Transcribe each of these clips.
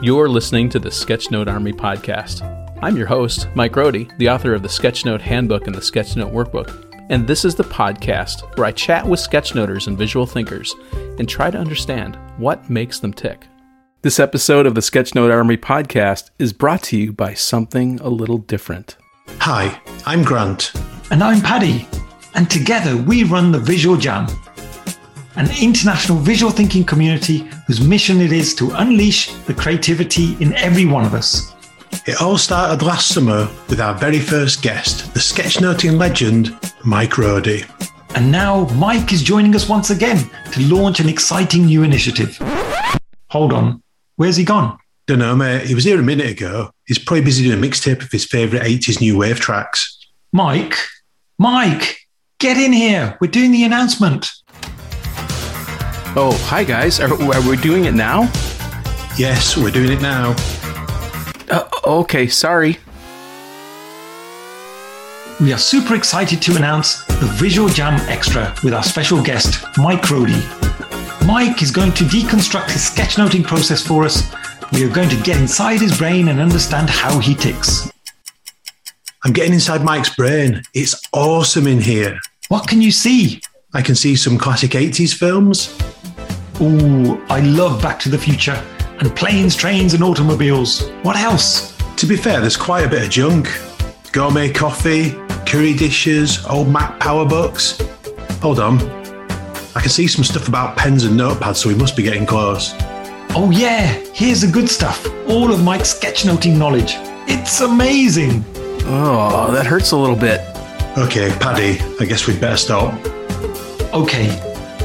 You're listening to the Sketchnote Army podcast. I'm your host, Mike Rohde, the author of the Sketchnote Handbook and the Sketchnote Workbook. And this is the podcast where I chat with sketchnoters and visual thinkers and try to understand what makes them tick. This episode of the Sketchnote Army podcast is brought to you by something a little different. Hi, I'm Grant. And I'm Paddy. And together we run the Visual Jam, an international visual thinking community whose mission it is to unleash the creativity in every one of us. It all started last summer with our very first guest, the sketchnoting legend, Mike Rohde. And now Mike is joining us once again to launch an exciting new initiative. Hold on, where's he gone? Don't know, mate. He was here a minute ago. He's probably busy doing a mixtape of his favourite 80s new wave tracks. Mike, Mike, get in here. We're doing the announcement. Oh, hi guys. Are, are we doing it now? Yes, we're doing it now. Uh, okay, sorry. We are super excited to announce the Visual Jam Extra with our special guest, Mike Rohde. Mike is going to deconstruct his sketchnoting process for us. We are going to get inside his brain and understand how he ticks. I'm getting inside Mike's brain. It's awesome in here. What can you see? I can see some classic 80s films. Ooh, I love Back to the Future and planes, trains, and automobiles. What else? To be fair, there's quite a bit of junk gourmet coffee, curry dishes, old Mac PowerBooks. Hold on. I can see some stuff about pens and notepads, so we must be getting close. Oh, yeah, here's the good stuff all of Mike's sketchnoting knowledge. It's amazing. Oh, that hurts a little bit. Okay, Paddy, I guess we'd better stop. Okay,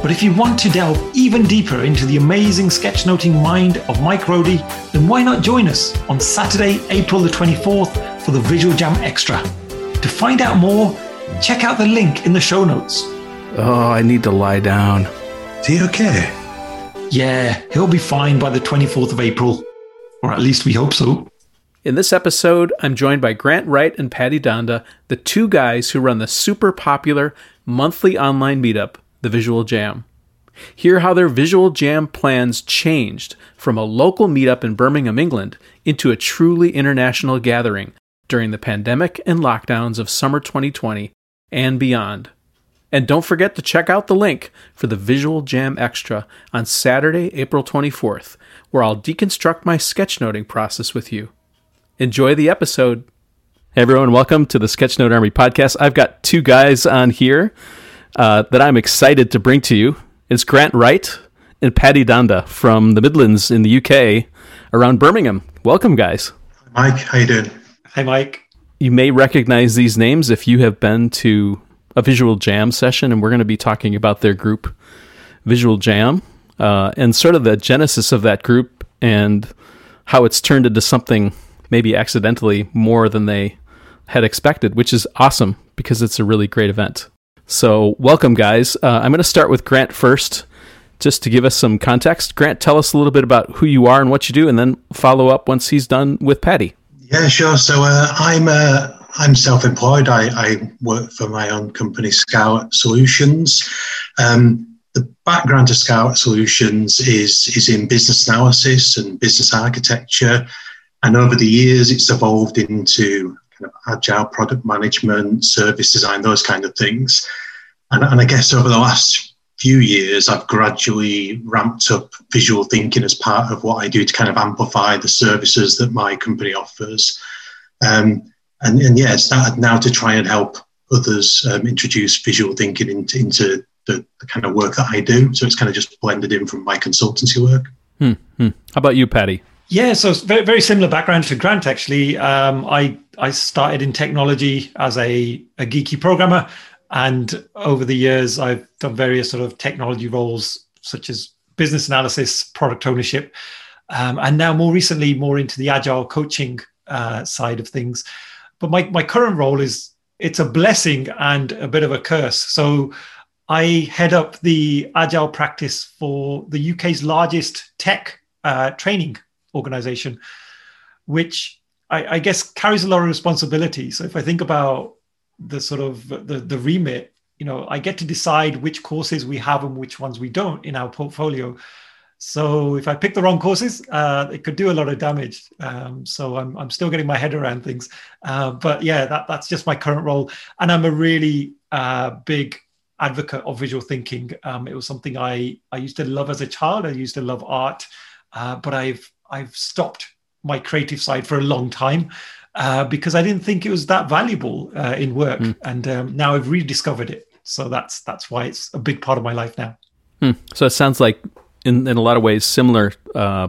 but if you want to delve even deeper into the amazing sketchnoting mind of Mike Rohde, then why not join us on Saturday, April the 24th for the Visual Jam Extra? To find out more, check out the link in the show notes. Oh, I need to lie down. Is he okay? Yeah, he'll be fine by the 24th of April. Or at least we hope so. In this episode, I'm joined by Grant Wright and Paddy Dhanda, the two guys who run the super popular monthly online meetup, The Visual Jam. Hear how their Visual Jam plans changed from a local meetup in Birmingham, England, into a truly international gathering during the pandemic and lockdowns of summer 2020 and beyond. And don't forget to check out the link for the Visual Jam Extra on Saturday, April 24th, where I'll deconstruct my sketchnoting process with you. Enjoy the episode. Hey everyone, welcome to the Sketchnote Army podcast. I've got two guys on here uh, that I'm excited to bring to you. It's Grant Wright and Paddy Dhanda from the Midlands in the UK around Birmingham. Welcome, guys. Hi Mike, how you doing? Hi, Mike. You may recognize these names if you have been to a Visual Jam session, and we're going to be talking about their group, Visual Jam, uh, and sort of the genesis of that group and how it's turned into something maybe accidentally more than they had expected, which is awesome because it's a really great event. So, welcome, guys. Uh, I'm going to start with Grant first, just to give us some context. Grant, tell us a little bit about who you are and what you do, and then follow up once he's done with Paddy. Yeah, sure. So uh, I'm uh, I'm self-employed. I, I, work for my own company, Scout Solutions. Um, the background to Scout Solutions is is in business analysis and business architecture, and over the years, it's evolved into kind of agile product management, service design, those kind of things. And, and I guess over the last few years, I've gradually ramped up visual thinking as part of what I do to kind of amplify the services that my company offers. Um, and, and yeah, started now to try and help others um, introduce visual thinking into, into the, the, kind of work that I do. So it's kind of just blended in from my consultancy work. Hmm, hmm. How about you, Paddy? Yeah, so very very similar background to Grant. Actually, um, I I started in technology as a, a geeky programmer, and over the years I've done various sort of technology roles such as business analysis, product ownership, um, and now more recently more into the agile coaching uh, side of things. But my my current role is it's a blessing and a bit of a curse. So I head up the agile practice for the UK's largest tech uh, training organization, which I, I, guess carries a lot of responsibility. So if I think about the sort of the, the remit, you know, I get to decide which courses we have and which ones we don't in our portfolio. So if I pick the wrong courses, uh, it could do a lot of damage. Um, so I'm, I'm still getting my head around things. Uh, but yeah, that, that's just my current role. And I'm a really uh, big advocate of visual thinking. Um, it was something I, I used to love as a child. I used to love art, uh, but I've, I've stopped my creative side for a long time. Uh, because I didn't think it was that valuable uh, in work, mm. and um, now I've rediscovered it. So that's that's why it's a big part of my life now. Hmm. So it sounds like, in in a lot of ways, similar uh,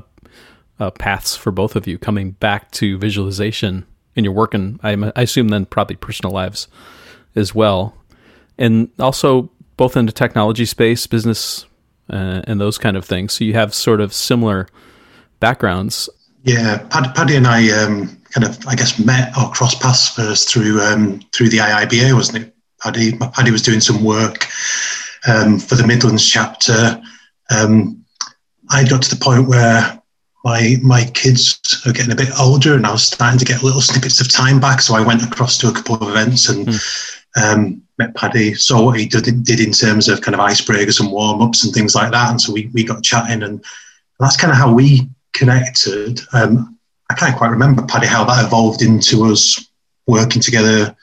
uh, paths for both of you coming back to visualization in your work, and I, I assume then probably personal lives as well, and also both in the technology space, business, uh, and those kind of things. So you have sort of similar backgrounds. Yeah, Paddy and I um, kind of, I guess, met or crossed paths first through um, through the IIBA, wasn't it? Paddy, Paddy was doing some work um, for the Midlands chapter. Um, I got to the point where my my kids are getting a bit older, and I was starting to get little snippets of time back. So I went across to a couple of events and mm. um, met Paddy, saw what he did, did in terms of kind of icebreakers and warm ups and things like that. And so we we got chatting, and that's kind of how we connected. Um, I can't quite remember Paddy how that evolved into us working together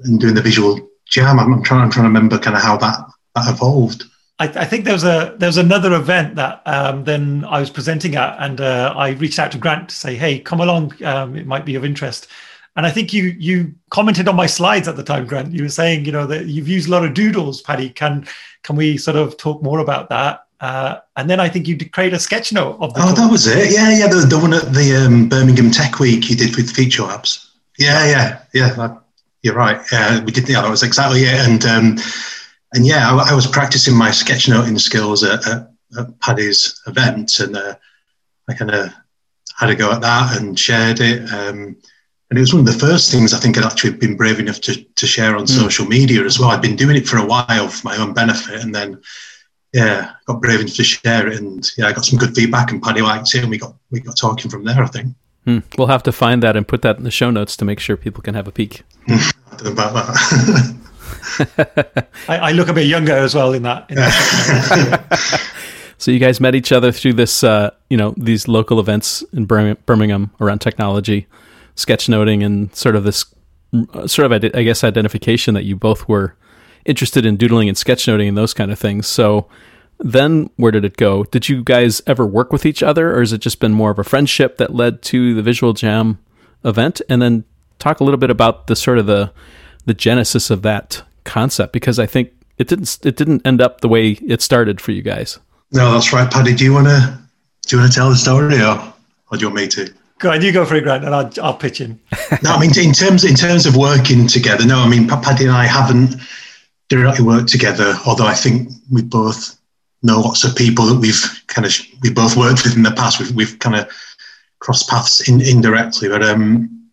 and doing the visual jam. I'm, I'm trying I'm trying to remember kind of how that that evolved. I, I, think there was a there was another event that um, then I was presenting at, and uh, I reached out to Grant to say, "Hey, come along. Um, it might be of interest." And I think you you commented on my slides at the time, Grant. You were saying, you know, that you've used a lot of doodles, Paddy. Can can we sort of talk more about that? Uh, and then I think you create a sketch note of the. Oh, that was it. Yeah, yeah. The, the one at the um, Birmingham Tech Week you did with Feature Labs. Yeah, yeah, yeah. That, you're right. Yeah, we did. Yeah, that was exactly it. And um, and yeah, I, I, was practicing my sketchnoting skills at, at, at Paddy's event, and uh, I kind of had a go at that and shared it. Um, and it was one of the first things I think I'd actually been brave enough to, to share on mm. social media as well. I'd been doing it for a while for my own benefit, and then yeah, got brave enough to share it, and yeah, I got some good feedback, and Paddy liked it, and we got we got talking from there. I think. Hmm. We'll have to find that and put that in the show notes to make sure people can have a peek. about that. I, I, look a bit younger as well in that. In that so you guys met each other through this, uh, you know, these local events in Birmingham around technology, sketchnoting, and sort of this, sort of, I guess, identification that you both were interested in doodling and sketchnoting and those kind of things. So then where did it go? Did you guys ever work with each other, or has it just been more of a friendship that led to the Visual Jam event? And then talk a little bit about the sort of the the genesis of that concept because I think it didn't it didn't end up the way it started for you guys. No, that's right, Paddy. Do you want to do you want to tell the story, or, or do you want me to? Go on, you go for it, Grant, and I'll, I'll pitch in. no, I mean in terms in terms of working together. No, I mean Paddy and I haven't directly work together, although I think we both know lots of people that we've kind of we both worked with in the past. We've we've kind of crossed paths in, indirectly, but um,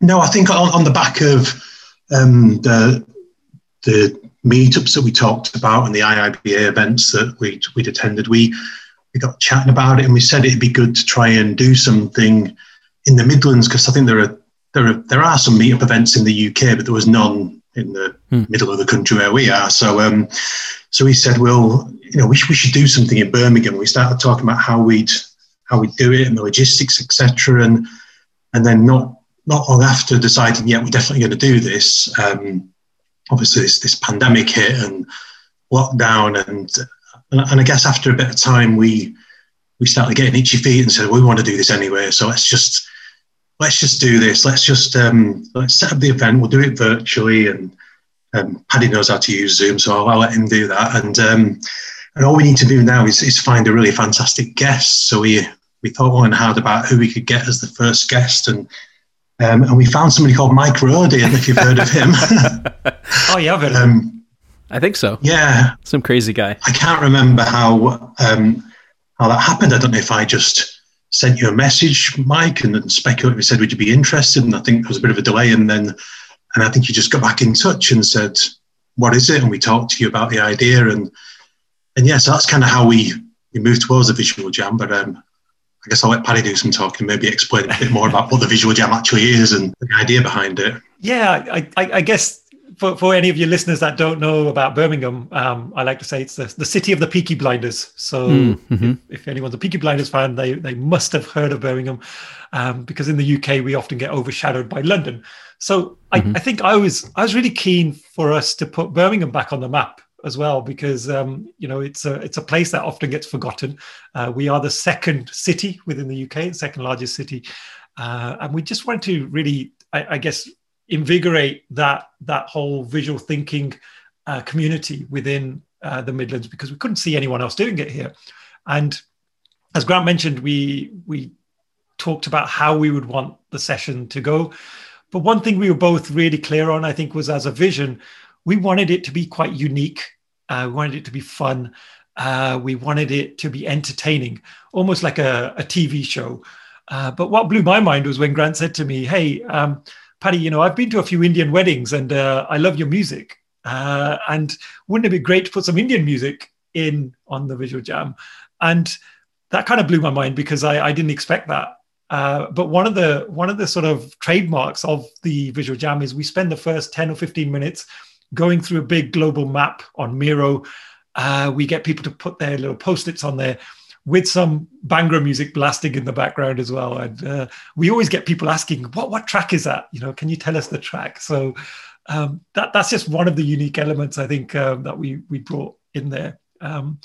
no, I think on, on the back of um, the the meetups that we talked about and the IIBA events that we we'd attended, we we got chatting about it and we said it'd be good to try and do something in the Midlands because I think there are there are there are some meetup events in the UK, but there was none in the hmm. middle of the country where we are. So um, so we said, well, you know, we, we should do something in Birmingham. We started talking about how we'd how we'd do it and the logistics, etc. And and then not not long after deciding, yeah, we're definitely going to do this. Um, obviously, this, this pandemic hit and lockdown, and and I guess after a bit of time, we we started getting itchy feet and said, well, we want to do this anyway. So let's just let's just do this. Let's just um, let's set up the event. We'll do it virtually, and um, Paddy knows how to use Zoom, so I'll, I'll let him do that. And um, and all we need to do now is, is find a really fantastic guest. So we we thought long and hard about who we could get as the first guest, and um, and we found somebody called Mike Rohde, if you've heard of him. oh, yeah, I've heard um, I think so. Yeah. Some crazy guy. I can't remember how um, how that happened. I don't know if I just sent you a message, Mike, and then speculatively said, would you be interested? And I think there was a bit of a delay. And then, and I think you just got back in touch and said, what is it? And we talked to you about the idea. And, and yeah, so that's kind of how we, we moved towards the visual jam. But um, I guess I'll let Paddy do some talking, maybe explain a bit more about what the visual jam actually is and the idea behind it. Yeah, I, I, I guess for, for any of your listeners that don't know about Birmingham, um, I like to say it's the, the city of the Peaky Blinders. So mm-hmm. if, if, anyone's a Peaky Blinders fan, they, they must have heard of Birmingham um, because in the UK, we often get overshadowed by London. So mm-hmm. I, I, think I was I was really keen for us to put Birmingham back on the map as well because um, you know it's a it's a place that often gets forgotten. Uh, we are the second city within the UK, the second largest city, uh, and we just wanted to really, I, I guess, invigorate that that whole visual thinking uh, community within uh, the Midlands because we couldn't see anyone else doing it here. And as Grant mentioned, we we talked about how we would want the session to go. But one thing we were both really clear on, I think, was as a vision, we wanted it to be quite unique. Uh, we wanted it to be fun. Uh, we wanted it to be entertaining, almost like a, a TV show. Uh, but what blew my mind was when Grant said to me, "Hey, um, Paddy, you know, I've been to a few Indian weddings and uh, I love your music. Uh, and wouldn't it be great to put some Indian music in on the Visual Jam?" And that kind of blew my mind because I, I didn't expect that. Uh, but one of the one of the sort of trademarks of the Visual Jam is we spend the first ten or fifteen minutes going through a big global map on Miro. Uh, we get people to put their little post-its on there with some Bhangra music blasting in the background as well. And uh, we always get people asking, "What what track is that? You know, can you tell us the track?" So um, that that's just one of the unique elements I think um, that we we brought in there. Um,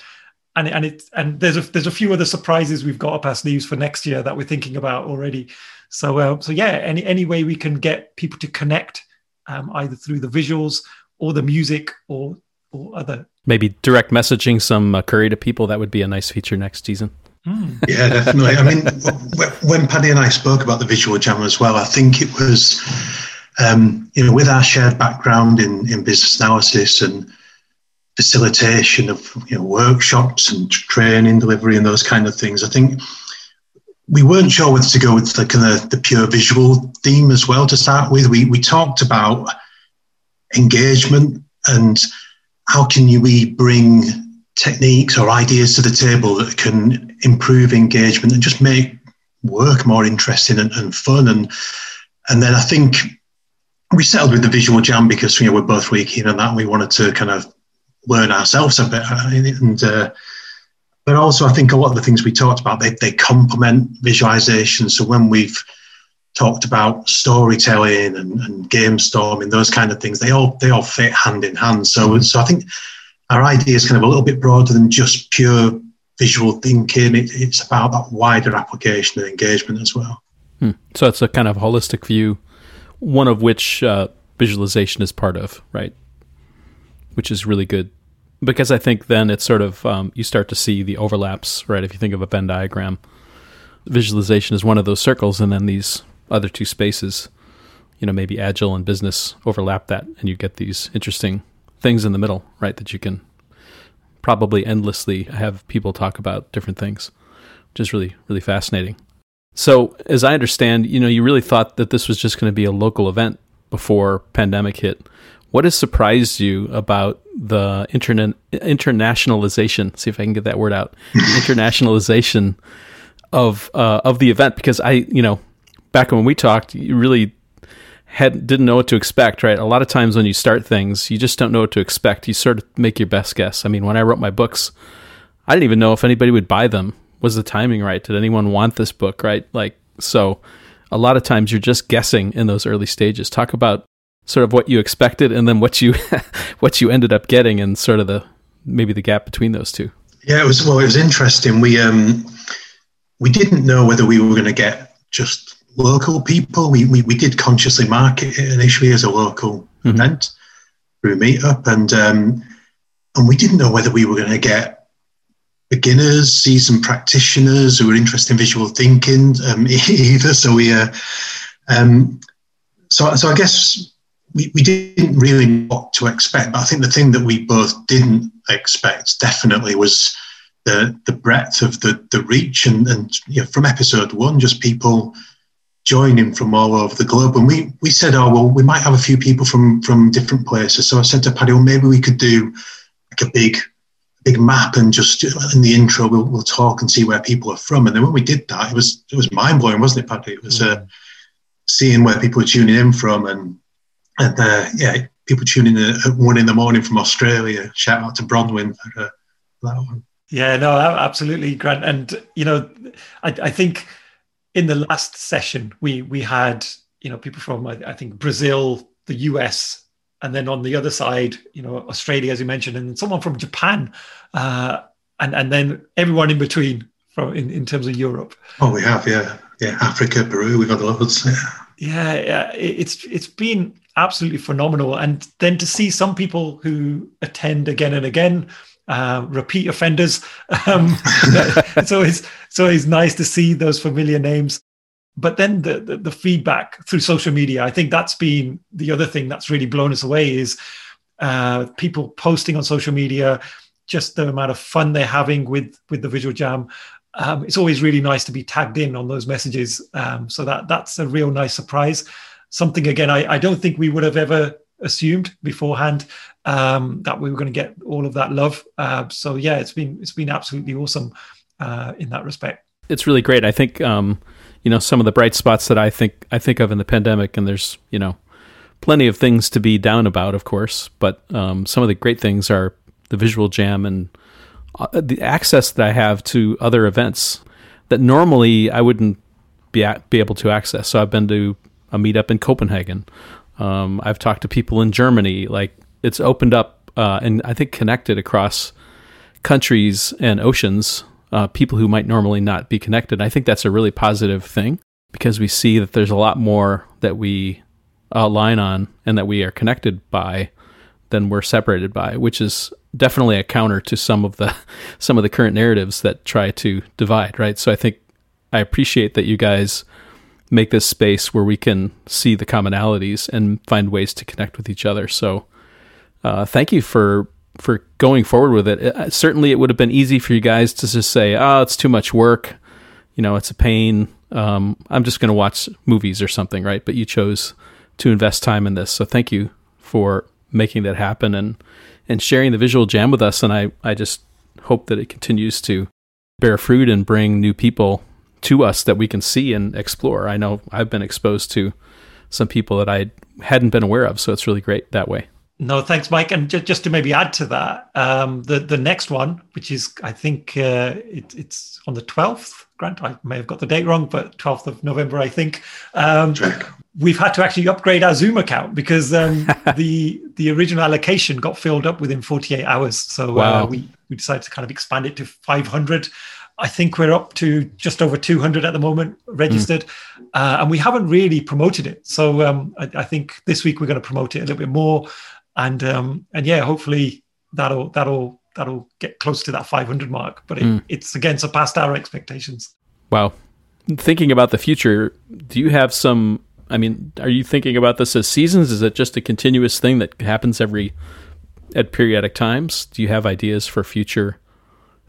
and and it and there's a there's a few other surprises we've got up our sleeves for next year that we're thinking about already. So uh, so yeah, any any way we can get people to connect um, either through the visuals or the music or or other maybe direct messaging some uh, curry to people that would be a nice feature next season. Mm. Yeah, definitely. I mean, when Paddy and I spoke about the visual jam as well, I think it was, um, you know, with our shared background in, in business analysis and facilitation of you know, workshops and training, delivery, and those kind of things. I think we weren't sure whether to go with the kind of the pure visual theme as well to start with. We we talked about engagement and how can we bring techniques or ideas to the table that can improve engagement and just make work more interesting and, and fun and and then I think we settled with the visual jam because you know we're both really keen on that. We wanted to kind of learn ourselves a bit. And uh, but also, I think a lot of the things we talked about they they complement visualization. So when we've talked about storytelling and, and game storming, those kind of things, they all they all fit hand in hand. So mm-hmm. so I think our idea is kind of a little bit broader than just pure visual thinking. It, it's about that wider application and engagement as well. Hmm. So it's a kind of holistic view, one of which uh, visualization is part of, right? which is really good because I think then it's sort of um, you start to see the overlaps, right? If you think of a Venn diagram, visualization is one of those circles, and then these other two spaces, you know, maybe agile and business overlap that, and you get these interesting things in the middle, right? That you can probably endlessly have people talk about different things, which is really really fascinating. So, as I understand, you know, you really thought that this was just going to be a local event before pandemic hit. What has surprised you about the internationalization? See if I can get that word out. internationalization of uh, of the event because I, you know, back when we talked, you really had didn't know what to expect, right? A lot of times when you start things, you just don't know what to expect. You sort of make your best guess. I mean, when I wrote my books, I didn't even know if anybody would buy them. Was the timing right? Did anyone want this book, right? Like so a lot of times you're just guessing in those early stages. Talk about sort of what you expected and then what you what you ended up getting and sort of the maybe the gap between those two yeah it was well it was interesting we um we didn't know whether we were going to get just local people we, we we did consciously market it initially as a local mm-hmm. event through meetup and um and we didn't know whether we were going to get beginners seasoned practitioners who were interested in visual thinking um, either so we uh, um so so i guess we, we didn't really know what to expect. But I think the thing that we both didn't expect definitely was the the breadth of the the reach and and you know, from episode one, just people joining from all over the globe. And we we said, oh well, we might have a few people from from different places. So I said to Paddy, well, maybe we could do like a big big map and just in the intro we'll, we'll talk and see where people are from. And then when we did that, it was it was mind blowing, wasn't it, Paddy? It was uh, seeing where people are tuning in from and and uh, yeah, people tuning in at one in the morning from Australia. Shout out to Bronwyn for, uh, that one. Yeah, no, absolutely, Grant. And you know, I, I think in the last session we we had you know people from I, I think Brazil, the US, and then on the other side, you know, Australia, as you mentioned, and someone from Japan, uh, and and then everyone in between from in, in terms of Europe. Oh, we have, yeah, yeah, Africa, Peru, we've got loads. Yeah. Yeah, yeah, it's it's been absolutely phenomenal, and then to see some people who attend again and again, uh, repeat offenders. Um, it's always it's always nice to see those familiar names. But then the, the, the feedback through social media, I think that's been the other thing that's really blown us away is uh, people posting on social media, just the amount of fun they're having with with the visual jam. Um, it's always really nice to be tagged in on those messages. Um, so that that's a real nice surprise. Something again, I, I don't think we would have ever assumed beforehand um, that we were going to get all of that love. Uh, so yeah, it's been it's been absolutely awesome uh, in that respect. It's really great. I think um, you know some of the bright spots that I think I think of in the pandemic, and there's you know plenty of things to be down about, of course, but um, some of the great things are the visual jam and uh, the access that I have to other events that normally I wouldn't be be able to access. So I've been to a meetup in Copenhagen. Um, I've talked to people in Germany. Like it's opened up uh, and I think connected across countries and oceans. Uh, people who might normally not be connected. I think that's a really positive thing because we see that there's a lot more that we align on and that we are connected by than we're separated by, which is definitely a counter to some of the some of the current narratives that try to divide. Right. So I think I appreciate that you guys make this space where we can see the commonalities and find ways to connect with each other. So, uh, thank you for for going forward with it. it. Uh, certainly, it would have been easy for you guys to just say, "Oh, it's too much work. You know, it's a pain. Um, I'm just going to watch movies or something." Right? But you chose to invest time in this, so thank you for making that happen and and sharing the visual jam with us. And I I just hope that it continues to bear fruit and bring new people to us that we can see and explore. I know I've been exposed to some people that I hadn't been aware of, so it's really great that way. No, thanks, Mike. And just, just to maybe add to that, um, the the next one, which is I think uh, it, it's on the twelfth. Grant, I may have got the date wrong, but twelfth of November, I think. Um, we've had to actually upgrade our Zoom account because um, the the original allocation got filled up within 48 hours. So uh, wow. uh, we we decided to kind of expand it to 500. I think we're up to just over 200 at the moment registered, mm. uh, and we haven't really promoted it. So um, I, I, think this week we're going to promote it a little bit more, and um, and yeah, hopefully that'll that'll that'll get close to that 500 mark. But it, mm. it's again surpassed our expectations. Wow. Thinking about the future, do you have some? I mean, are you thinking about this as seasons? Is it just a continuous thing that happens every at periodic times? Do you have ideas for future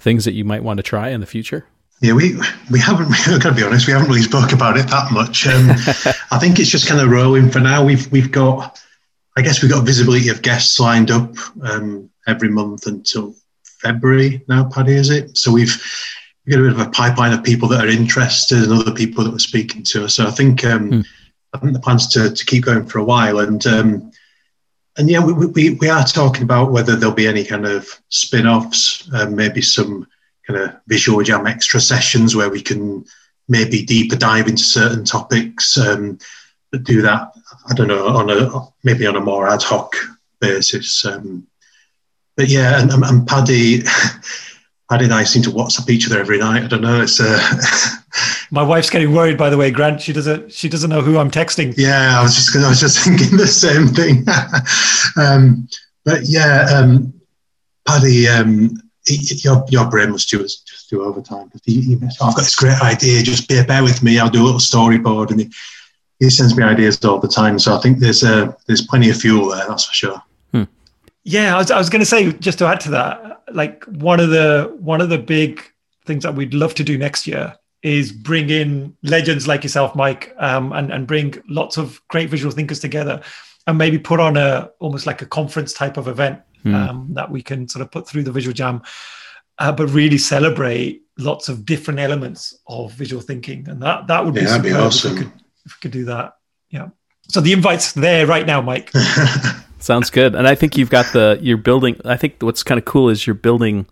things that you might want to try in the future? Yeah, we we haven't. I've got to be honest, we haven't really spoke about it that much. Um, I think it's just kind of rolling for now. We've we've got, I guess we've got visibility of guests lined up um, every month until February now. Paddy, is it? So we've we got a bit of a pipeline of people that are interested and other people that we're speaking to. So I think um, mm. I think the plans to to keep going for a while and. And yeah, we, we, we are talking about whether there'll be any kind of spin offs, um, maybe some kind of visual jam extra sessions where we can maybe deeper dive into certain topics, um, but do that, I don't know, on a maybe on a more ad hoc basis. Um, but yeah, and, and Paddy. Paddy and I seem to WhatsApp each other every night. I don't know. It's uh... my wife's getting worried. By the way, Grant, she doesn't she doesn't know who I'm texting. Yeah, I was just I was just thinking the same thing. um, but yeah, um, Paddy, um, your your brain must just just do overtime. He, he, oh, I've got this great idea. Just bear, bear with me. I'll do a little storyboard, and he, he sends me ideas all the time. So I think there's uh, there's plenty of fuel there. That's for sure. Hmm. Yeah, I was, I was going to say just to add to that, like one of the one of the big things that we'd love to do next year is bring in legends like yourself, Mike, um, and and bring lots of great visual thinkers together, and maybe put on a almost like a conference type of event mm. um, that we can sort of put through the visual jam, uh, but really celebrate lots of different elements of visual thinking, and that that would be, yeah, that'd be awesome if we, could, if we could do that. Yeah. So the invite's there right now, Mike. Sounds good. And I think you've got the you're building. I think what's kind of cool is you're building,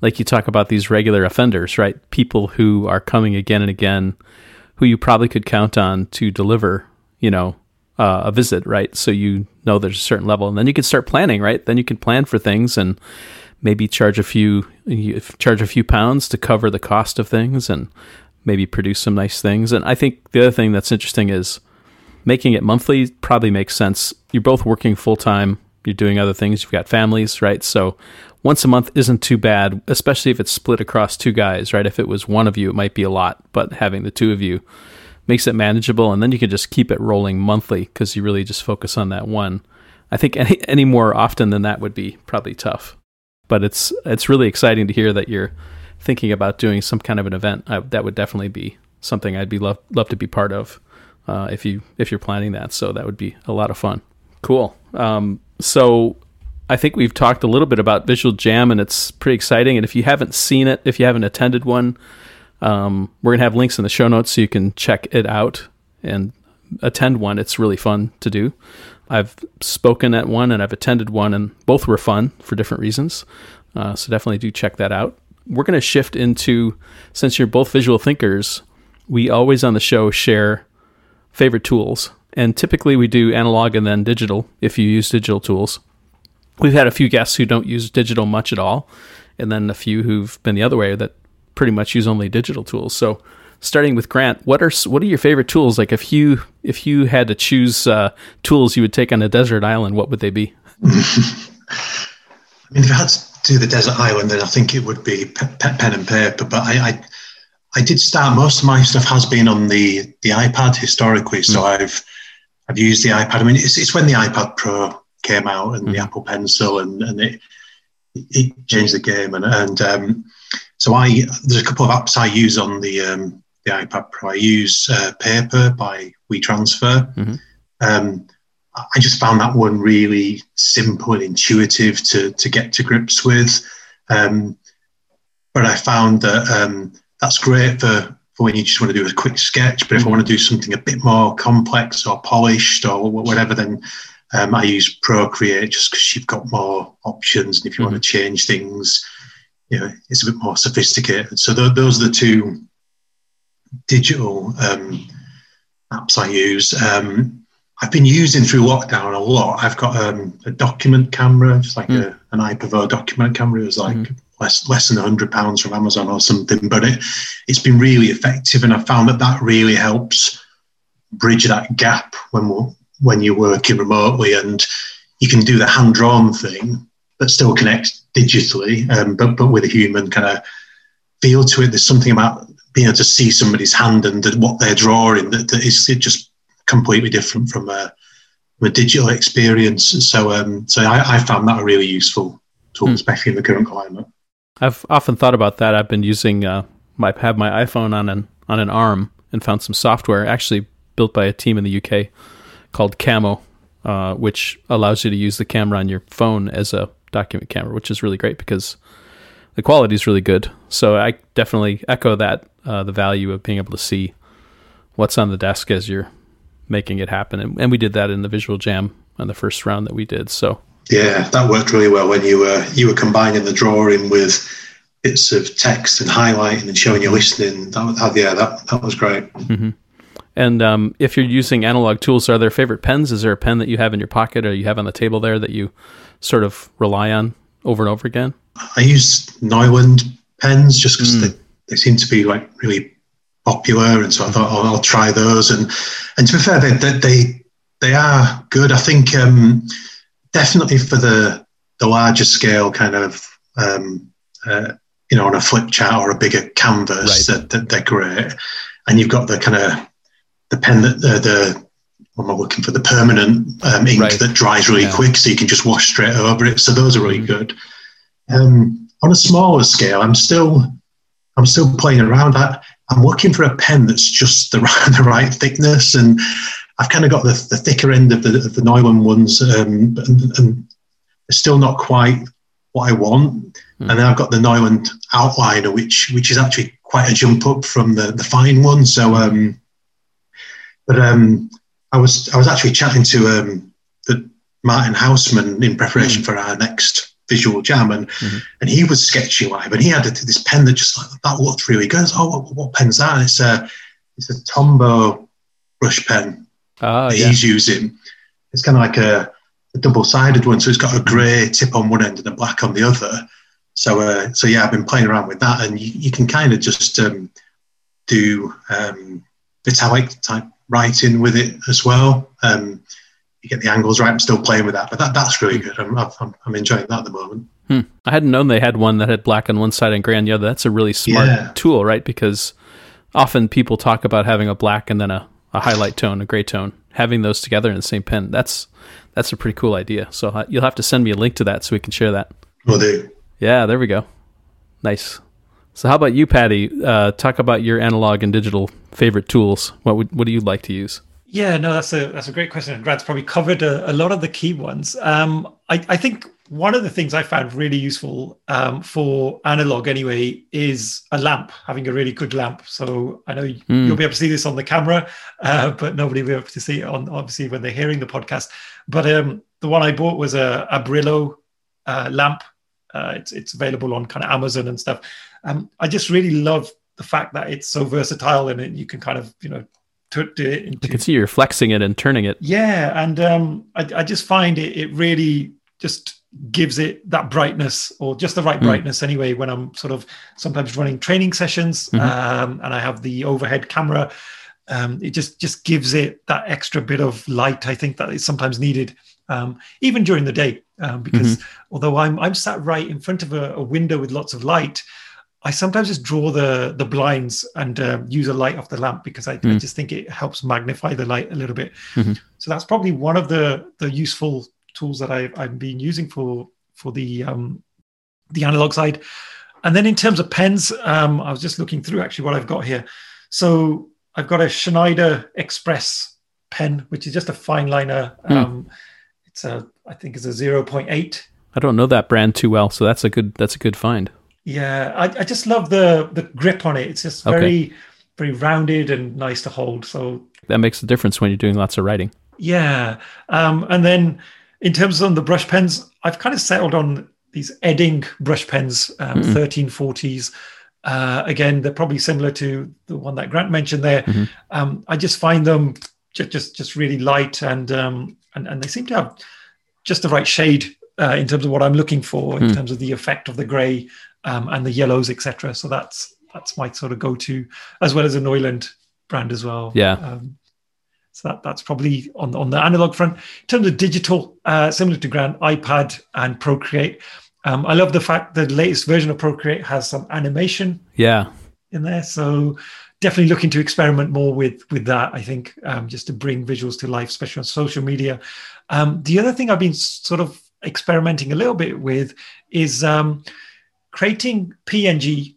like you talk about these regular offenders, right? People who are coming again and again, who you probably could count on to deliver, you know, uh, a visit, right? So you know there's a certain level, and then you can start planning, right? Then you can plan for things and maybe charge a few charge a few pounds to cover the cost of things and maybe produce some nice things. And I think the other thing that's interesting is making it monthly probably makes sense. You're both working full time, you're doing other things, you've got families, right? So once a month isn't too bad, especially if it's split across two guys, right? If it was one of you, it might be a lot, but having the two of you makes it manageable. And then you can just keep it rolling monthly because you really just focus on that one. I think any, any more often than that would be probably tough. But it's it's really exciting to hear that you're thinking about doing some kind of an event. I, that would definitely be something I'd be love love to be part of uh, if you if you're planning that. So that would be a lot of fun. Cool. Um, so I think we've talked a little bit about Visual Jam, and it's pretty exciting. And if you haven't seen it, if you haven't attended one, um, we're gonna have links in the show notes so you can check it out and attend one. It's really fun to do. I've spoken at one and I've attended one, and both were fun for different reasons. Uh, so definitely do check that out. We're going to shift into since you're both visual thinkers, we always on the show share favorite tools. And typically we do analog and then digital if you use digital tools. We've had a few guests who don't use digital much at all, and then a few who've been the other way that pretty much use only digital tools. So, starting with Grant, what are what are your favorite tools? Like if you if you had to choose uh, tools you would take on a desert island, what would they be? I mean, if I had to do the desert island, then I think it would be pe- pen and paper. But I, I I did start. Most of my stuff has been on the the iPad historically, so mm. I've I've used the iPad. I mean, it's it's when the iPad Pro came out and mm. the Apple Pencil, and and it it changed the game. And and um, so I there's a couple of apps I use on the um, the iPad Pro. I use uh, Paper by WeTransfer. Mm-hmm. Um, I just found that one really simple and intuitive to to get to grips with. Um, but I found that um, that's great for, for when you just want to do a quick sketch. But if I mm-hmm. want to do something a bit more complex or polished or whatever, then um, I use Procreate just because you've got more options. And if you mm-hmm. want to change things, you know, it's a bit more sophisticated. So th- those are the two digital um, apps I use. Um, I've been using through lockdown a lot. I've got um, a document camera, it's like mm. a, an IPEVO document camera. It was like mm less less than hundred pounds from Amazon or something. But it it's been really effective, and I found that that really helps bridge that gap when when you're working remotely, and you can do the hand drawn thing, but still connect digitally, um, but but with a human kind of feel to it. There's something about being able to see somebody's hand and what they're drawing that, that is just completely different from a, from a digital experience. So um, so I, I found that a really useful tool, mm. especially in the current climate. I've often thought about that. I've been using uh, my have my iPhone on an on an arm and found some software actually built by a team in the UK called Camo, uh, which allows you to use the camera on your phone as a document camera, which is really great because the quality is really good. So I definitely echo that uh, the value of being able to see what's on the desk as you're making it happen, and, and we did that in the Visual Jam on the first round that we did. So yeah, that worked really well when you were you were combining the drawing with bits of text and highlighting and showing you listening. That, that yeah, that that was great. Mm-hmm. And um, if you're using analog tools, are there favorite pens? Is there a pen that you have in your pocket or you have on the table there that you sort of rely on over and over again? I use Neuland pens just because mm. they, they seem to be like really popular, and so I thought oh, I'll try those. And and to be fair, they they they, they are good. I think. Um, definitely for the the larger scale kind of um, uh, you know on a flip chart or a bigger canvas right. that, that, they're great and you've got the kind of the pen that the, the what am I looking for the permanent um, ink right. that dries really yeah. quick so you can just wash straight over it so those are really mm-hmm. good um, on a smaller scale I'm still I'm still playing around I, I'm looking for a pen that's just the right, the right thickness and I've kind of got the, the thicker end of the, of the ones, um, and, and they're still not quite what I want. Mm. And then I've got the Neuland outliner, which which is actually quite a jump up from the, the fine one. So, um, but um, I was I was actually chatting to um, the Martin Haussmann in preparation mm. for our next visual jam, and mm-hmm. and he was sketching live, and he had this pen that just like that looked really good. He goes, oh, what, what pen's that? And It's a it's a Tombow brush pen oh, yeah. he's using. It's kind of like a, a double sided one, so it's got a grey tip on one end and a black on the other. So uh, so yeah, I've been playing around with that, and you, you can kind of just um, do um, italic type writing with it as well. Um, you get the angles right. I'm still playing with that, but that, that's really good. I'm, I'm, I'm enjoying that at the moment. Hmm. I hadn't known they had one that had black on one side and gray on the other. That's a really smart yeah. tool, right? Because often people talk about having a black and then a, a highlight tone, a gray tone, having those together in the same pen. That's that's a pretty cool idea. So uh, you'll have to send me a link to that so we can share that. Will do. Yeah, there we go. Nice. So how about you, Paddy? Uh, talk about your analog and digital favorite tools. What would what do you like to use? Yeah, no, that's a that's a great question. And Grant's probably covered a, a, lot of the key ones. Um, I, I think one of the things I found really useful um, for analog anyway is a lamp, having a really good lamp. So I know mm. you'll be able to see this on the camera, uh, but nobody will be able to see it on obviously when they're hearing the podcast. But um, the one I bought was a, a Brillo uh, lamp. Uh, it's it's available on kind of Amazon and stuff. Um, I just really love the fact that it's so versatile and it, you can kind of you know to, it into, I can see you're flexing it and turning it. Yeah, and um, I, I just find it it really just gives it that brightness or just the right mm. brightness anyway when i'm sort of sometimes running training sessions mm-hmm. um, and i have the overhead camera um, it just just gives it that extra bit of light i think that is sometimes needed um, even during the day um, because mm-hmm. although i'm i'm sat right in front of a, a window with lots of light I sometimes just draw the the blinds and uh, use a light off the lamp because I, mm. I, just think it helps magnify the light a little bit. Mm-hmm. So that's probably one of the the useful tools that I, I've been using for for the um, the analog side. And then in terms of pens, um, I was just looking through actually what I've got here. So I've got a Schneider Express pen, which is just a fine liner. Mm. Um, it's a I think it's a zero point eight. I don't know that brand too well, so that's a good that's a good find. Yeah, I, I just love the the grip on it. It's just very okay. very rounded and nice to hold. So that makes a difference when you're doing lots of writing. Yeah, um, and then in terms of the brush pens, I've kind of settled on these Edding brush pens, um, mm-hmm. 1340s. Uh, again, they're probably similar to the one that Grant mentioned there. Mm-hmm. Um, I just find them just just, just really light and, um, and and they seem to have just the right shade uh, in terms of what I'm looking for, in mm. terms of the effect of the grey um, and the yellows, etc. So that's that's my sort of go-to, as well as a Neuland brand as well. Yeah. Um, so that, that's probably on on the analog front. In terms of digital, uh, similar to Grant, iPad and Procreate. Um, I love the fact that the latest version of Procreate has some animation. Yeah. In there, so definitely looking to experiment more with with that. I think um, just to bring visuals to life, especially on social media. Um, the other thing I've been sort of experimenting a little bit with is um, creating PNG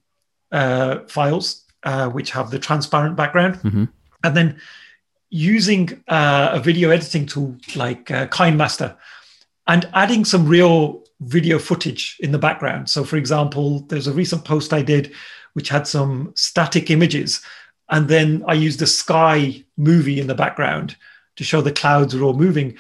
uh, files uh, which have the transparent background, mm-hmm. and then using uh, a video editing tool like uh, KineMaster and adding some real video footage in the background. So, for example, there's a recent post I did which had some static images, and then I used a sky movie in the background to show the clouds were all moving.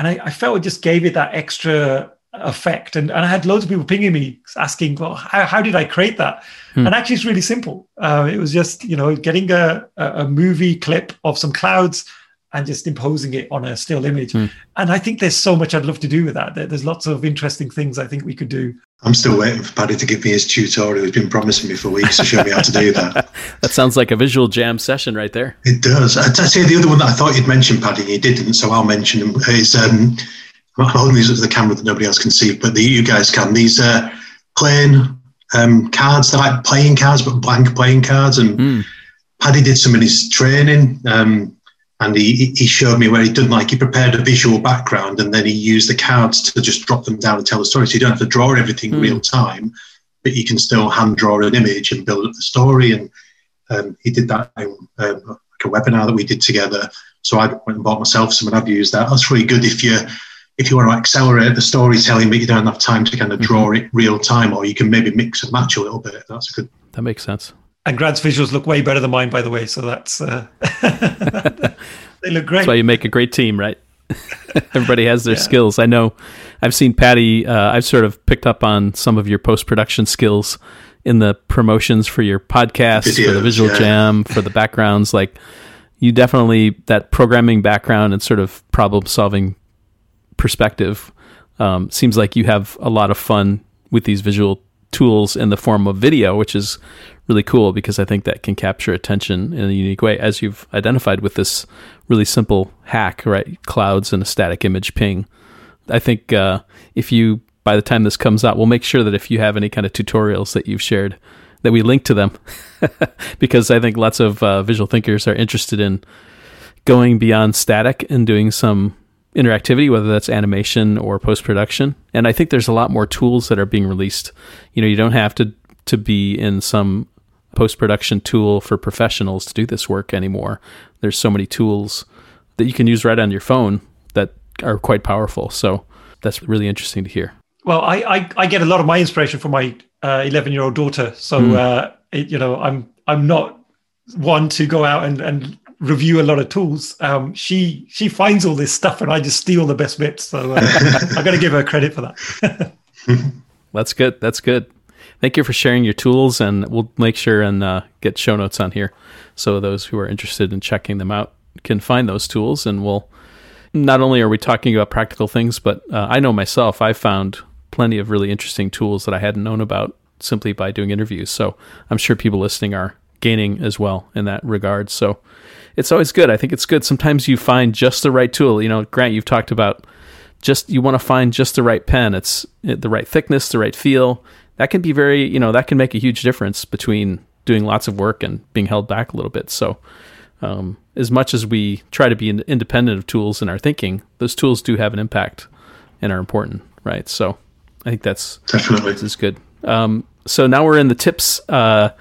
And I, I felt it just gave it that extra effect. And, and I had loads of people pinging me asking, well, how, how did I create that? Hmm. And actually, it's really simple. Uh, it was just, you know, getting a, a movie clip of some clouds and just imposing it on a still image. Hmm. And I think there's so much I'd love to do with that. There's lots of interesting things I think we could do. I'm still waiting for Paddy to give me his tutorial. He's been promising me for weeks to show me how to do that. that sounds like a visual jam session right there. It does. I'd say the other one that I thought you'd mention, Paddy, you didn't, so I'll mention him, is um, I'm holding these up to the camera that nobody else can see, but the, you guys can. These are plain um, cards. They're like playing cards, but blank playing cards. And mm. Paddy did some in his training. Um, and he, he showed me where he done like he prepared a visual background and then he used the cards to just drop them down and tell the story. So you don't have to draw everything mm. real time, but you can still hand draw an image and build up the story. And um, he did that in um, like a webinar that we did together. So I went and bought myself some and I've used that. That's really good if you if you want to accelerate the storytelling, but you don't have time to kind of draw mm-hmm. it real time, or you can maybe mix and match a little bit. That's good. That makes sense. And Grant's visuals look way better than mine, by the way. So that's uh... they look great. That's why you make a great team, right? Everybody has their yeah. skills. I know. I've seen Paddy. Uh, I've sort of picked up on some of your post production skills in the promotions for your podcast, Videos, for the visual yeah. jam, for the backgrounds. Like you definitely that programming background and sort of problem solving perspective um, seems like you have a lot of fun with these visual tools in the form of video, which is really cool because I think that can capture attention in a unique way, as you've identified with this really simple hack, right? Clouds and a static image ping. I think uh, if you, by the time this comes out, we'll make sure that if you have any kind of tutorials that you've shared, that we link to them because I think lots of uh, visual thinkers are interested in going beyond static and doing some interactivity, whether that's animation or post production. And I think there's a lot more tools that are being released. You know, you don't have to to be in some post production tool for professionals to do this work anymore. There's so many tools that you can use right on your phone that are quite powerful. So that's really interesting to hear. Well, I I, I get a lot of my inspiration from my 11 uh, year old daughter. So mm. uh, it, you know, I'm I'm not one to go out and, and review a lot of tools. Um, she she finds all this stuff, and I just steal the best bits. So uh, I got to give her credit for that. That's good. That's good. Thank you for sharing your tools, and we'll make sure and uh, get show notes on here, so those who are interested in checking them out can find those tools. And we'll not only are we talking about practical things, but uh, I know myself, I found plenty of really interesting tools that I hadn't known about simply by doing interviews. So I'm sure people listening are gaining as well in that regard. So it's always good. I think it's good. Sometimes you find just the right tool. You know, Grant, you've talked about just you want to find just the right pen. It's the right thickness, the right feel. That can be very, you know, that can make a huge difference between doing lots of work and being held back a little bit. So, um, as much as we try to be independent of tools in our thinking, those tools do have an impact and are important, right? So, I think that's definitely this is good. Um, so now we're in the tips uh,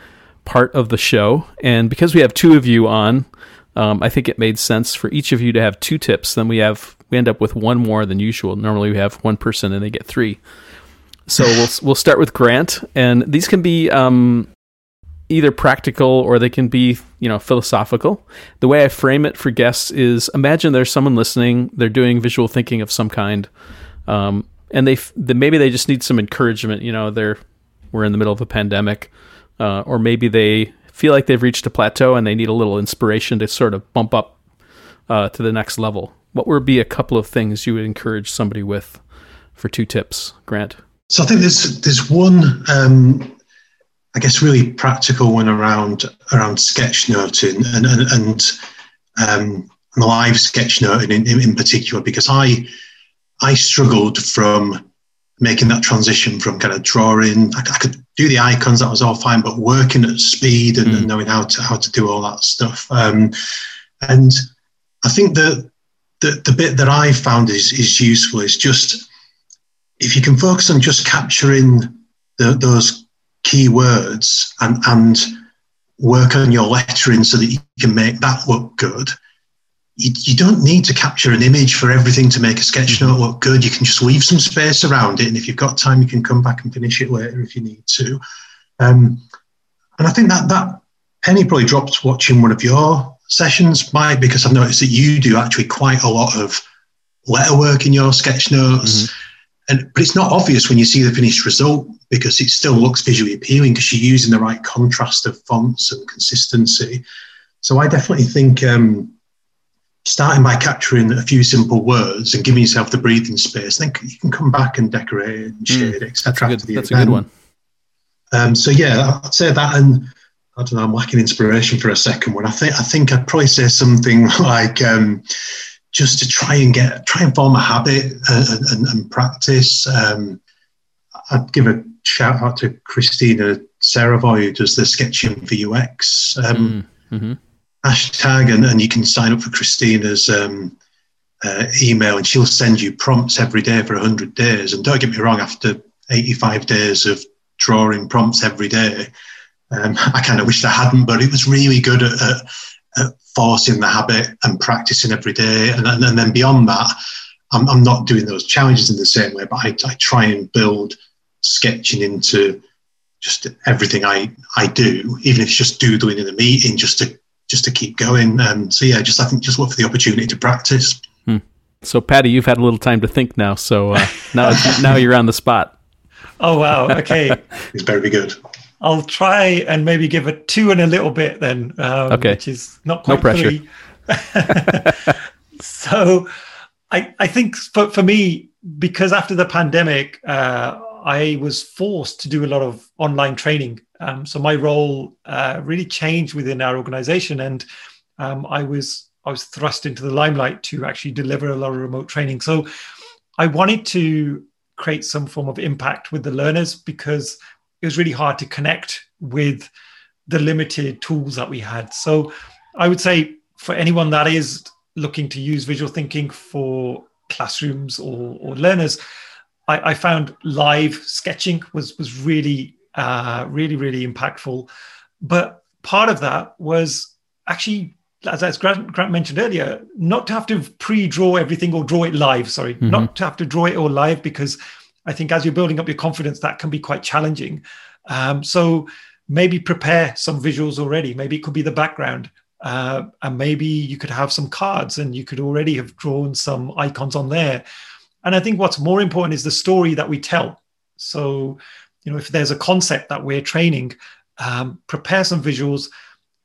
part of the show, and because we have two of you on, um, I think it made sense for each of you to have two tips. Then we have we end up with one more than usual. Normally we have one person and they get three. So we'll we'll start with Grant, and these can be um, either practical or they can be you know philosophical. The way I frame it for guests is: imagine there's someone listening, they're doing visual thinking of some kind, um, and they, they maybe they just need some encouragement. You know, they're we're in the middle of a pandemic, uh, or maybe they feel like they've reached a plateau and they need a little inspiration to sort of bump up uh, to the next level, what would be a couple of things you would encourage somebody with for two tips, Grant? So I think there's there's one, um, I guess, really practical one around around sketchnoting and and, and um, live sketchnoting in, in, in particular because I I struggled from making that transition from kind of drawing. I, I, could do the icons, that was all fine, but working at speed and, mm. and knowing how to how to do all that stuff. Um, and I think that the, the bit that I found is is useful is just if you can focus on just capturing the, those key words and and work on your lettering so that you can make that look good you, you, don't need to capture an image for everything to make a sketch note look good. You can just leave some space around it. And if you've got time, you can come back and finish it later if you need to. Um, and I think that that penny probably dropped watching one of your sessions, Mike, because I've noticed that you do actually quite a lot of letter work in your sketch notes. Mm-hmm. And, but it's not obvious when you see the finished result because it still looks visually appealing because you're using the right contrast of fonts and consistency. So I definitely think um, starting by capturing a few simple words and giving yourself the breathing space, then you can come back and decorate and hmm. shade, mm, etc. That's, a good, that's a good one. Um, so yeah, I'd say that, and I don't know, I'm lacking inspiration for a second one. I think I think I'd probably say something like um, just to try and get try and form a habit and, and, and practice. Um, I'd give a shout out to Krisztina Szerovay who does the sketching for UX. Um, mm, mm-hmm hashtag and, and you can sign up for Krisztina's um, uh, email and she'll send you prompts every day for 100 days. And don't get me wrong, after 85 days of drawing prompts every day, um, I kind of wished I hadn't, but it was really good at, at forcing the habit and practicing every day. And, and, and then beyond that, I'm, I'm, not doing those challenges in the same way, but I, I try and build sketching into just everything I, I do, even if it's just doodling in a meeting, just to just to keep going. Um, so yeah, just I think just look for the opportunity to practice. Hmm. So Paddy, you've had a little time to think now. So uh, now now you're on the spot. Oh wow! Okay, it's very good. I'll try and maybe give a two and a little bit then. Um, okay, which is not quite no pressure. three. so, I I think for for me because after the pandemic, uh, I was forced to do a lot of online training. Um, so my role uh, really changed within our organization, and um, I was I was thrust into the limelight to actually deliver a lot of remote training. So I wanted to create some form of impact with the learners because it was really hard to connect with the limited tools that we had. So I would say for anyone that is looking to use visual thinking for classrooms or, or learners, I, I, found live sketching was was really uh, really really impactful. But part of that was actually as, as Grant, Grant, mentioned earlier, not to have to pre-draw everything or draw it live. Sorry, mm-hmm. not to have to draw it all live because I think as you're building up your confidence, that can be quite challenging. Um, so maybe prepare some visuals already. Maybe it could be the background, uh, and maybe you could have some cards, and you could already have drawn some icons on there. And I think what's more important is the story that we tell. So, you know, if there's a concept that we're training, um, prepare some visuals,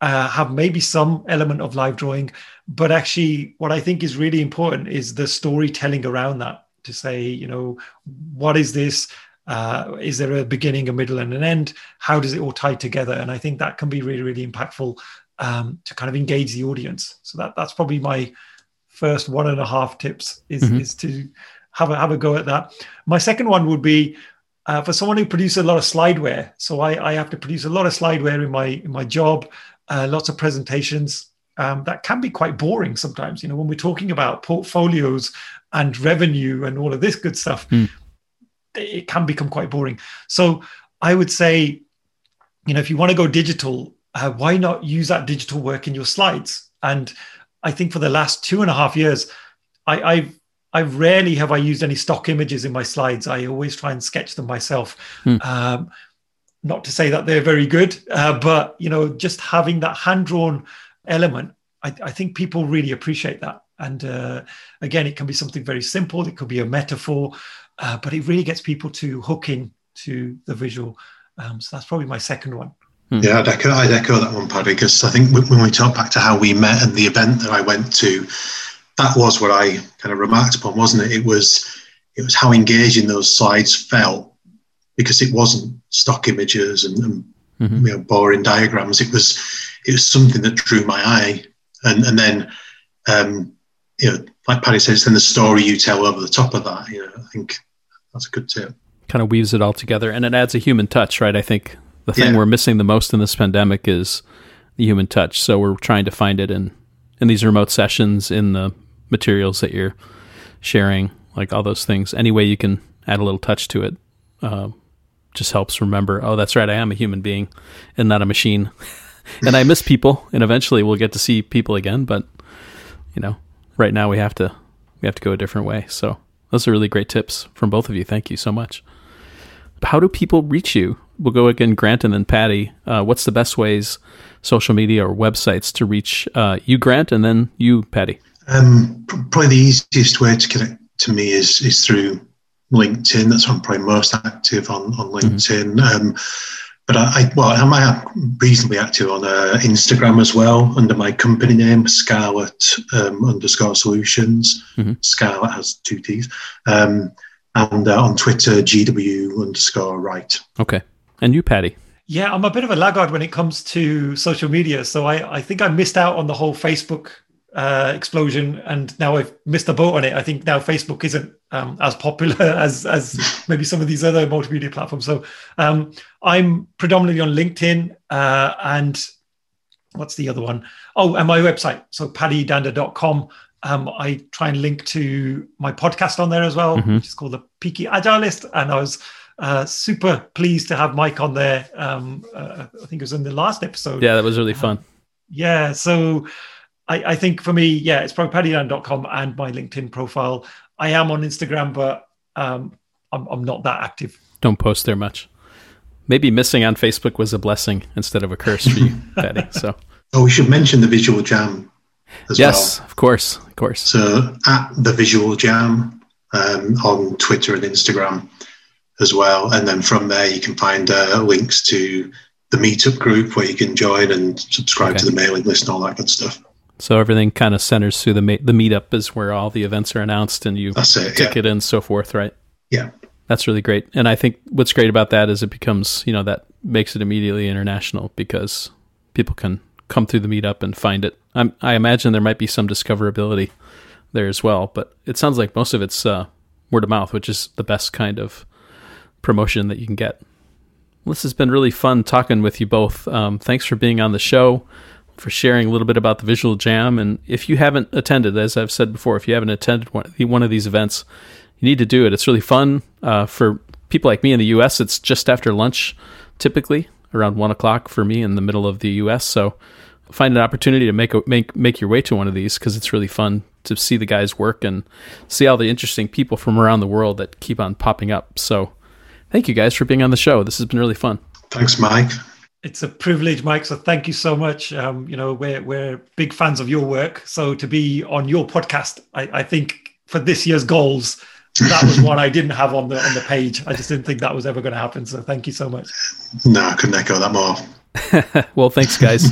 uh, have maybe some element of live drawing, but actually, what I think is really important is the storytelling around that to say, you know, what is this? Uh, is there a beginning, a middle, and an end? How does it all tie together? And I think that can be really, really impactful um, to kind of engage the audience. So that that's probably my first one and a half tips is mm-hmm. is to have a have a go at that. My second one would be uh, for someone who produces a lot of slideware. So I, I have to produce a lot of slideware in my in my job, uh, lots of presentations. Um, that can be quite boring sometimes. You know, when we're talking about portfolios and revenue and all of this good stuff, mm. it can become quite boring. So I would say, you know, if you want to go digital, uh, why not use that digital work in your slides? And I think for the last two and a half years, I, I've I rarely have I used any stock images in my slides. I always try and sketch them myself. Hmm. Um, not to say that they're very good, uh, but you know, just having that hand drawn element, I, I, think people really appreciate that. And uh, again, it can be something very simple. It could be a metaphor, uh, but it really gets people to hook in to the visual. Um, so that's probably my second one. Hmm. Yeah, I'd echo, I'd echo that one, Paddy, because I think when we talk back to how we met and the event that I went to, that was what I kind of remarked upon, wasn't it? It was it was how engaging those slides felt because it wasn't stock images and, and mm-hmm. you know boring diagrams. It was it was something that drew my eye, and and then um, you know, like Paddy says, then the story you tell over the top of that. You know, I think that's a good tip. Kind of weaves it all together, and it adds a human touch, right? I think the thing yeah. we're missing the most in this pandemic is the human touch. So we're trying to find it in in these remote sessions, in the materials that you're sharing, like all those things. Any way you can add a little touch to it uh, just helps remember, oh, that's right, I am a human being and not a machine. and I miss people, and eventually we'll get to see people again. But you know, right now we have to we have to go a different way. So those are really great tips from both of you. Thank you so much. How do people reach you? We'll go again, Grant, and then Paddy. Uh, what's the best ways, social media or websites, to reach uh, you, Grant, and then you, Paddy? Um, probably the easiest way to connect to me is is through LinkedIn. That's where I'm probably most active on on mm-hmm. LinkedIn. Mm-hmm. Um, but I, I, well, I'm reasonably active on uh, Instagram as well under my company name, Scarlett um, underscore Solutions. Mm-hmm. Scarlett has two T's, um, and uh, on Twitter, GW underscore Right. Okay, and you, Paddy. Yeah, I'm a bit of a laggard when it comes to social media, so I, I think I missed out on the whole Facebook uh, explosion, and now I've missed the boat on it. I think now Facebook isn't um, as popular as as maybe some of these other multimedia platforms. So um, I'm predominantly on LinkedIn uh, and what's the other one? Oh, and my website. So paddydhanda.com. Um, I try and link to my podcast on there as well, mm-hmm. which is called the Peaky Agilist, and I was uh, super pleased to have Mike on there. Um, uh, I think it was in the last episode. Yeah, that was really fun. yeah, so I, I think for me, yeah, it's probably paddydhanda.com and my LinkedIn profile. I am on Instagram, but um, I'm, I'm not that active. Don't post there much. Maybe missing on Facebook was a blessing instead of a curse for you, Paddy. So Oh, we should mention the Visual Jam as yes, well. of course, of course. So at the Visual Jam um, on Twitter and Instagram as well, and then from there you can find uh, links to the meetup group where you can join and subscribe Okay. to the mailing list and all that good stuff. So everything kind of centers through the ma- the meetup is where all the events are announced and you it. Yeah. ticket and so forth, right? Yeah. That's really great. And I think what's great about that is it becomes, you know, that makes it immediately international because people can come through the meetup and find it. I'm, I imagine there might be some discoverability there as well, but it sounds like most of it's uh, word of mouth, which is the best kind of promotion that you can get. This has been really fun talking with you both. Um, thanks for being on the show, for sharing a little bit about the Visual Jam. And if you haven't attended, as I've said before, if you haven't attended one, of these events, you need to do it. It's really fun. Uh, for people like me in the U.S., it's just after lunch, typically around one o'clock for me in the middle of the U.S. So find an opportunity to make a, make make your way to one of these because it's really fun to see the guys work and see all the interesting people from around the world that keep on popping up. So thank you guys for being on the show. This has been really fun. Thanks, Mike. It's a privilege, Mike. So thank you so much. Um, you know, we're we're big fans of your work. So to be on your podcast, I, I think for this year's goals, that was one I didn't have on the on the page. I just didn't think that was ever going to happen. So thank you so much. No, I couldn't echo that more. well, thanks, guys.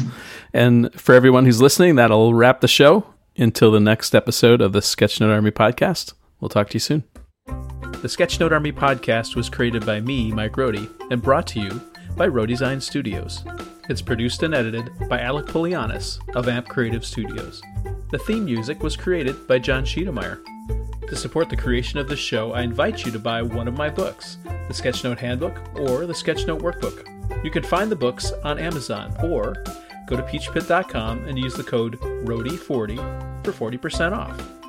and for everyone who's listening, that'll wrap the show until the next episode of the Sketchnote Army podcast. We'll talk to you soon. The Sketchnote Army podcast was created by me, Mike Rohde, and brought to you by Rohdesign Studios. It's produced and edited by Alec Polianis of Amp Creative Studios. The theme music was created by John Schiedemeyer. To support the creation of this show, I invite you to buy one of my books, the Sketchnote Handbook or the Sketchnote Workbook. You can find the books on Amazon or go to peachpit.com and use the code RODI40 for 40% off.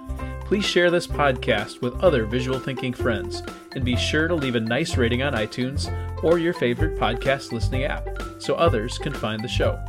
Please share this podcast with other visual thinking friends and be sure to leave a nice rating on iTunes or your favorite podcast listening app so others can find the show.